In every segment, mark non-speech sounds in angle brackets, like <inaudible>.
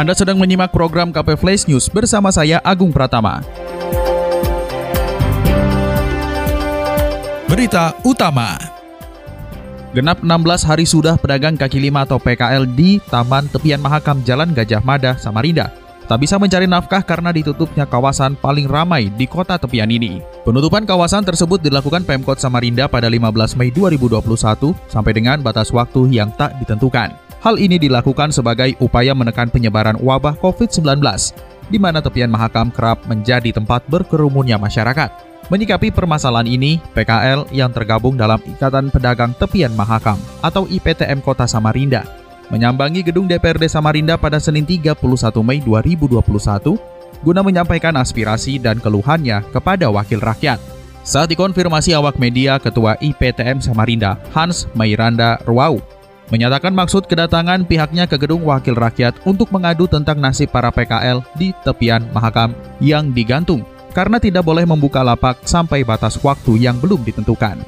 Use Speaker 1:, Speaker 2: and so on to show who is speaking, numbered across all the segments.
Speaker 1: Anda sedang menyimak program KP Flash News bersama saya Agung Pratama. Berita utama. Genap 16 hari sudah pedagang kaki lima atau PKL di Taman Tepian Mahakam Jalan Gajah Mada, Samarinda. Tak bisa mencari nafkah karena ditutupnya kawasan paling ramai di kota tepian ini. Penutupan kawasan tersebut dilakukan Pemkot Samarinda pada 15 Mei 2021 sampai dengan batas waktu yang tak ditentukan. Hal ini dilakukan sebagai upaya menekan penyebaran wabah COVID-19, di mana tepian Mahakam kerap menjadi tempat berkerumunnya masyarakat. Menyikapi permasalahan ini, PKL yang tergabung dalam Ikatan Pedagang Tepian Mahakam atau IPTM Kota Samarinda menyambangi gedung DPRD Samarinda pada Senin 31 Mei 2021 guna menyampaikan aspirasi dan keluhannya kepada wakil rakyat. Saat dikonfirmasi awak media, Ketua IPTM Samarinda, Hans Mairanda Ruau, menyatakan maksud kedatangan pihaknya ke gedung wakil rakyat untuk mengadu tentang nasib para PKL di tepian Mahakam yang digantung karena tidak boleh membuka lapak sampai batas waktu yang belum ditentukan.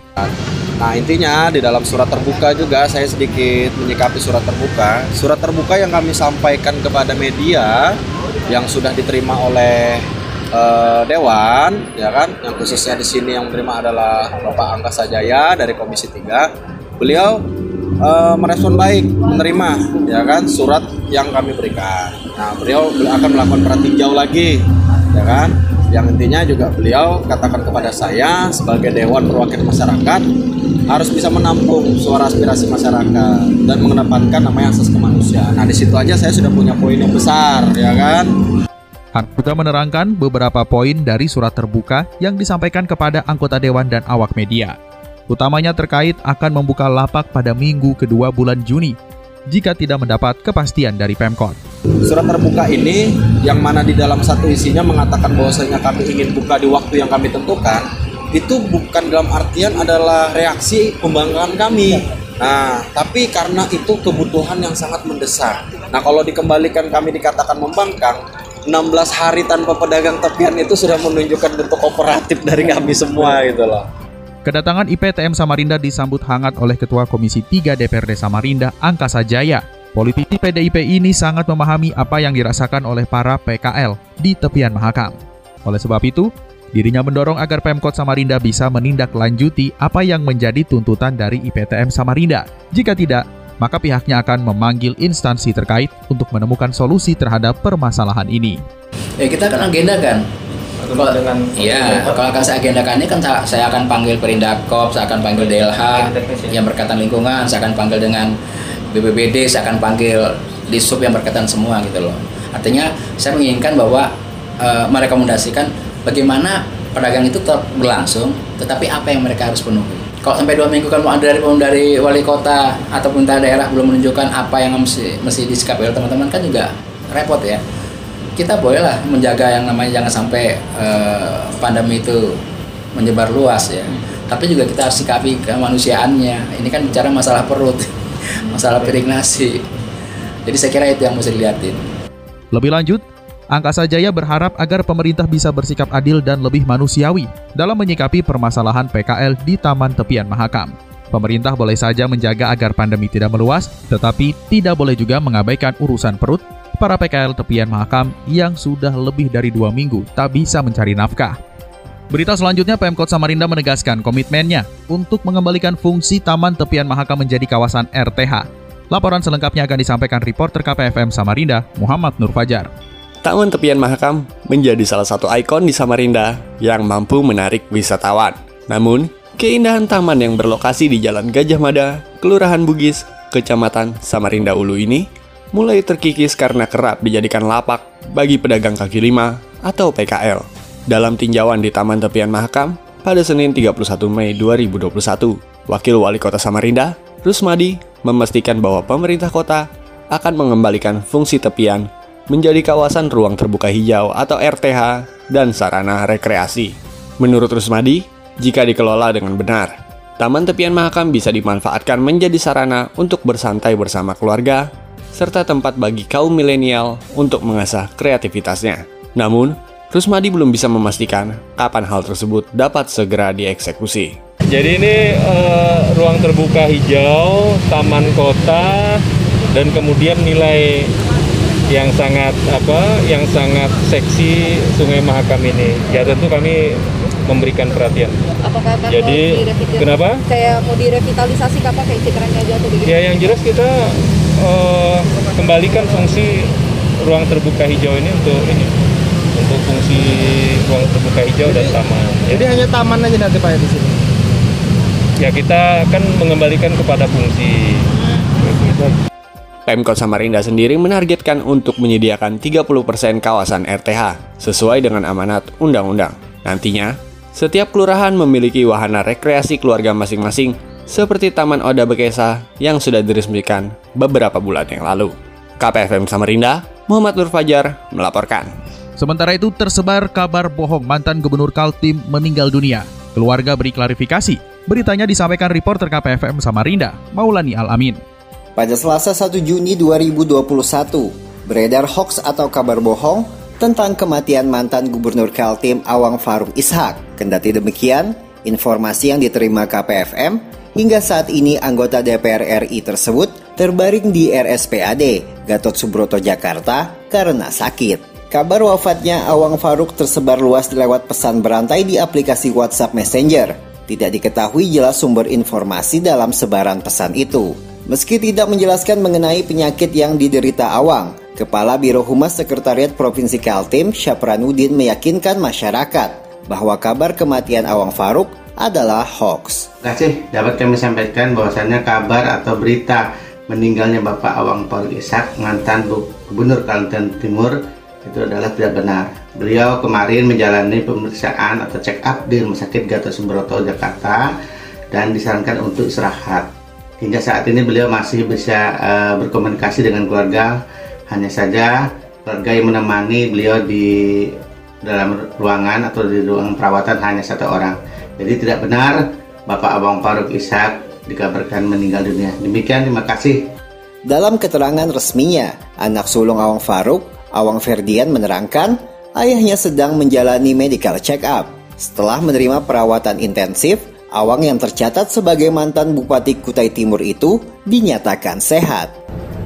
Speaker 2: Nah intinya di dalam surat terbuka juga saya sedikit menyikapi surat terbuka. Surat terbuka yang kami sampaikan kepada media yang sudah diterima oleh uh, Dewan, ya kan, yang khususnya di sini yang menerima adalah Bapak Angkasa Jaya dari Komisi 3. Beliau uh, merespon baik, menerima, ya kan, surat yang kami berikan. Nah beliau akan melakukan perhatian lagi, ya kan yang intinya juga beliau katakan kepada saya sebagai dewan perwakilan masyarakat harus bisa menampung suara aspirasi masyarakat dan mengedepankan namanya asas kemanusiaan. Nah di situ aja saya sudah punya poin yang besar, ya kan?
Speaker 1: Juga menerangkan beberapa poin dari surat terbuka yang disampaikan kepada anggota dewan dan awak media. Utamanya terkait akan membuka lapak pada minggu kedua bulan Juni jika tidak mendapat kepastian dari Pemkot.
Speaker 2: Surat terbuka ini yang mana di dalam satu isinya mengatakan bahwasanya kami ingin buka di waktu yang kami tentukan, itu bukan dalam artian adalah reaksi pembangkangan kami. Nah, tapi karena itu kebutuhan yang sangat mendesak. Nah, kalau dikembalikan kami dikatakan membangkang, 16 hari tanpa pedagang tepian itu sudah menunjukkan bentuk kooperatif dari kami semua gitu loh.
Speaker 1: Kedatangan IPTM Samarinda disambut hangat oleh Ketua Komisi 3 DPRD Samarinda, Angkasa Jaya. Politisi PDIP ini sangat memahami apa yang dirasakan oleh para PKL di tepian Mahakam. Oleh sebab itu, dirinya mendorong agar Pemkot Samarinda bisa menindaklanjuti apa yang menjadi tuntutan dari IPTM Samarinda. Jika tidak, maka pihaknya akan memanggil instansi terkait untuk menemukan solusi terhadap permasalahan ini.
Speaker 3: Ya kita kan agenda kan kalau dengan iya kalau akan saya agendakan ini kan saya akan panggil Perindakop saya akan panggil DLH yang berkaitan lingkungan saya akan panggil dengan BPBD saya akan panggil di sub yang berkaitan semua gitu loh. Artinya saya menginginkan bahwa e, merekomendasikan bagaimana pedagang itu tetap berlangsung tetapi apa yang mereka harus penuhi. Kalau sampai dua minggu kan dari dari wali kota atau pemerintah daerah belum menunjukkan apa yang mesti mesti disikapi oleh teman-teman kan juga repot ya kita bolehlah menjaga yang namanya jangan sampai uh, pandemi itu menyebar luas ya. Hmm. Tapi juga kita harus sikapi kemanusiaannya. Ini kan bicara masalah perut, masalah piring nasi. Jadi saya kira itu yang mesti dilihatin.
Speaker 1: Lebih lanjut, Angkasa Jaya berharap agar pemerintah bisa bersikap adil dan lebih manusiawi dalam menyikapi permasalahan PKL di Taman Tepian Mahakam. Pemerintah boleh saja menjaga agar pandemi tidak meluas, tetapi tidak boleh juga mengabaikan urusan perut para PKL tepian Mahakam yang sudah lebih dari dua minggu tak bisa mencari nafkah. Berita selanjutnya, Pemkot Samarinda menegaskan komitmennya untuk mengembalikan fungsi Taman Tepian Mahakam menjadi kawasan RTH. Laporan selengkapnya akan disampaikan reporter KPFM Samarinda, Muhammad Nur Fajar.
Speaker 4: Taman Tepian Mahakam menjadi salah satu ikon di Samarinda yang mampu menarik wisatawan. Namun, keindahan taman yang berlokasi di Jalan Gajah Mada, Kelurahan Bugis, Kecamatan Samarinda Ulu ini mulai terkikis karena kerap dijadikan lapak bagi pedagang kaki lima atau PKL. Dalam tinjauan di Taman Tepian Mahakam pada Senin 31 Mei 2021, Wakil Wali Kota Samarinda, Rusmadi, memastikan bahwa pemerintah kota akan mengembalikan fungsi tepian menjadi kawasan ruang terbuka hijau atau RTH dan sarana rekreasi. Menurut Rusmadi, jika dikelola dengan benar, Taman Tepian Mahakam bisa dimanfaatkan menjadi sarana untuk bersantai bersama keluarga, serta tempat bagi kaum milenial untuk mengasah kreativitasnya. Namun, Rusmadi belum bisa memastikan kapan hal tersebut dapat segera dieksekusi.
Speaker 5: Jadi ini uh, ruang terbuka hijau, taman kota, dan kemudian nilai yang sangat apa yang sangat seksi Sungai Mahakam ini ya tentu kami memberikan perhatian.
Speaker 6: Apakah akan
Speaker 5: Jadi
Speaker 6: mau
Speaker 5: kenapa?
Speaker 6: Kayak mau direvitalisasi kapan kayak citranya aja atau
Speaker 5: Ya yang jelas kita uh, kembalikan fungsi ruang terbuka hijau ini untuk ini untuk fungsi ruang terbuka hijau dan taman.
Speaker 7: Jadi hanya taman aja nanti Pak ya di sini.
Speaker 5: Ya kita akan mengembalikan kepada fungsi.
Speaker 4: Pemkot Samarinda sendiri menargetkan untuk menyediakan 30% kawasan RTH sesuai dengan amanat undang-undang. Nantinya, setiap kelurahan memiliki wahana rekreasi keluarga masing-masing seperti Taman Oda Bekesa yang sudah diresmikan beberapa bulan yang lalu. KPFM Samarinda, Muhammad Nur Fajar melaporkan.
Speaker 1: Sementara itu tersebar kabar bohong mantan Gubernur Kaltim meninggal dunia. Keluarga beri klarifikasi. Beritanya disampaikan reporter KPFM Samarinda, Maulani Alamin.
Speaker 8: Pada Selasa 1 Juni 2021, beredar hoax atau kabar bohong tentang kematian mantan Gubernur Kaltim Awang Faruk Ishak. Kendati demikian, informasi yang diterima KPFM hingga saat ini anggota DPR RI tersebut terbaring di RSPAD Gatot Subroto Jakarta karena sakit. Kabar wafatnya Awang Faruk tersebar luas lewat pesan berantai di aplikasi WhatsApp Messenger. Tidak diketahui jelas sumber informasi dalam sebaran pesan itu. Meski tidak menjelaskan mengenai penyakit yang diderita Awang, Kepala Biro Humas Sekretariat Provinsi Kaltim, Syafranuddin meyakinkan masyarakat bahwa kabar kematian Awang Faruk adalah hoax.
Speaker 9: Terima kasih dapat kami sampaikan bahwasannya kabar atau berita meninggalnya Bapak Awang Faruk Ishak, mantan Gubernur Kalimantan Timur itu adalah tidak benar. Beliau kemarin menjalani pemeriksaan atau check up di Rumah Sakit Gatot Subroto Jakarta dan disarankan untuk istirahat. Hingga saat ini beliau masih bisa uh, berkomunikasi dengan keluarga. Hanya saja keluarga yang menemani beliau di dalam ruangan atau di ruang perawatan hanya satu orang. Jadi tidak benar Bapak Abang Faruk Ishak dikabarkan meninggal dunia. Demikian, terima kasih.
Speaker 8: Dalam keterangan resminya, anak sulung Awang Faruk, Awang Ferdian menerangkan ayahnya sedang menjalani medical check up. Setelah menerima perawatan intensif, Awang yang tercatat sebagai mantan Bupati Kutai Timur itu dinyatakan sehat.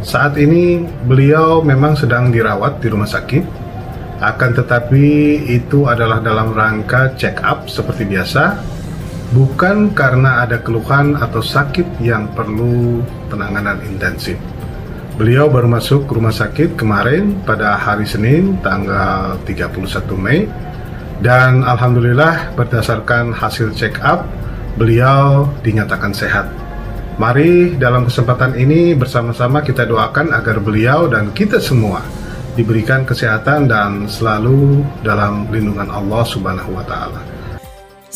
Speaker 10: Saat ini beliau memang sedang dirawat di rumah sakit, akan tetapi itu adalah dalam rangka check up seperti biasa, bukan karena ada keluhan atau sakit yang perlu penanganan intensif. Beliau baru masuk rumah sakit kemarin pada hari Senin tanggal 31 Mei dan alhamdulillah berdasarkan hasil check up beliau dinyatakan sehat. Mari dalam kesempatan ini bersama-sama kita doakan agar beliau dan kita semua diberikan kesehatan dan selalu dalam lindungan Allah Subhanahu wa taala.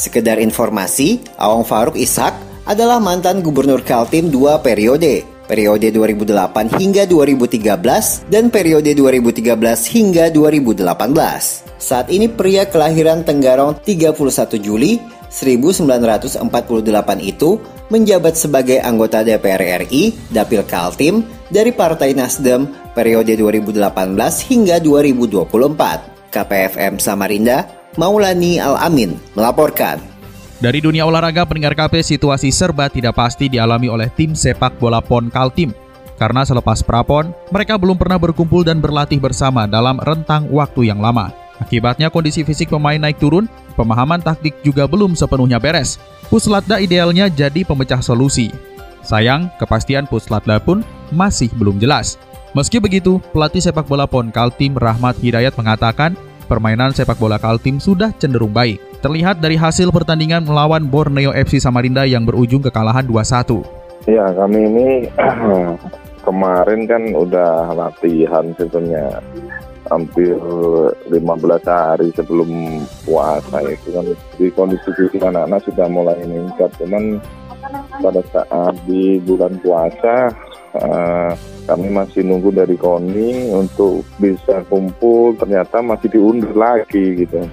Speaker 8: Sekedar informasi, Awang Faruk Ishak adalah mantan gubernur Kaltim dua periode, periode 2008 hingga 2013 dan periode 2013 hingga 2018. Saat ini pria kelahiran Tenggarong 31 Juli 1948 itu menjabat sebagai anggota DPR RI Dapil Kaltim dari Partai Nasdem periode 2018 hingga 2024. KPFM Samarinda, Maulani Al-Amin melaporkan.
Speaker 1: Dari dunia olahraga, pendengar KP situasi serba tidak pasti dialami oleh tim sepak bola PON Kaltim. Karena selepas prapon, mereka belum pernah berkumpul dan berlatih bersama dalam rentang waktu yang lama. Akibatnya kondisi fisik pemain naik turun, pemahaman taktik juga belum sepenuhnya beres. Puslatda idealnya jadi pemecah solusi. Sayang, kepastian Puslatda pun masih belum jelas. Meski begitu, pelatih sepak bola PON Kaltim Rahmat Hidayat mengatakan permainan sepak bola Kaltim sudah cenderung baik. Terlihat dari hasil pertandingan melawan Borneo FC Samarinda yang berujung kekalahan 2-1.
Speaker 11: Ya, kami ini <clears throat> kemarin kan udah latihan sebenarnya hampir 15 hari sebelum puasa itu kan di kondisi fisik anak-anak sudah mulai meningkat cuman pada saat di bulan puasa uh, kami masih nunggu dari KONI untuk bisa kumpul ternyata masih diundur lagi gitu.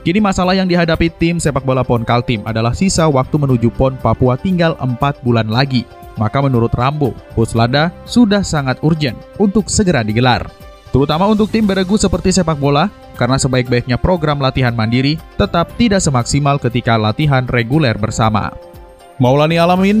Speaker 1: Kini masalah yang dihadapi tim sepak bola PON Kaltim adalah sisa waktu menuju PON Papua tinggal 4 bulan lagi. Maka menurut Rambo, Puslada sudah sangat urgent untuk segera digelar. Terutama untuk tim beregu seperti sepak bola, karena sebaik-baiknya program latihan mandiri tetap tidak semaksimal ketika latihan reguler bersama. Maulani Alamin,